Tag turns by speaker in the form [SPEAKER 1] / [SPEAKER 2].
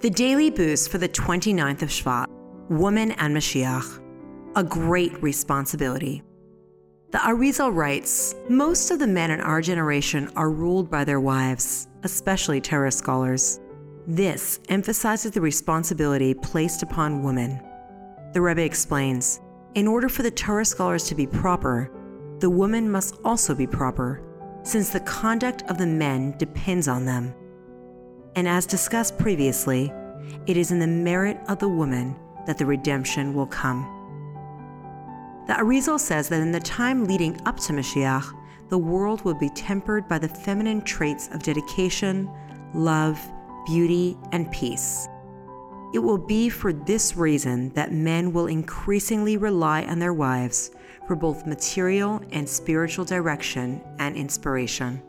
[SPEAKER 1] The daily boost for the 29th of Shvat, Woman and Mashiach, a great responsibility. The Arizal writes Most of the men in our generation are ruled by their wives, especially Torah scholars. This emphasizes the responsibility placed upon women. The Rebbe explains In order for the Torah scholars to be proper, the woman must also be proper, since the conduct of the men depends on them. And as discussed previously, it is in the merit of the woman that the redemption will come. The Arizal says that in the time leading up to Mashiach, the world will be tempered by the feminine traits of dedication, love, beauty, and peace. It will be for this reason that men will increasingly rely on their wives for both material and spiritual direction and inspiration.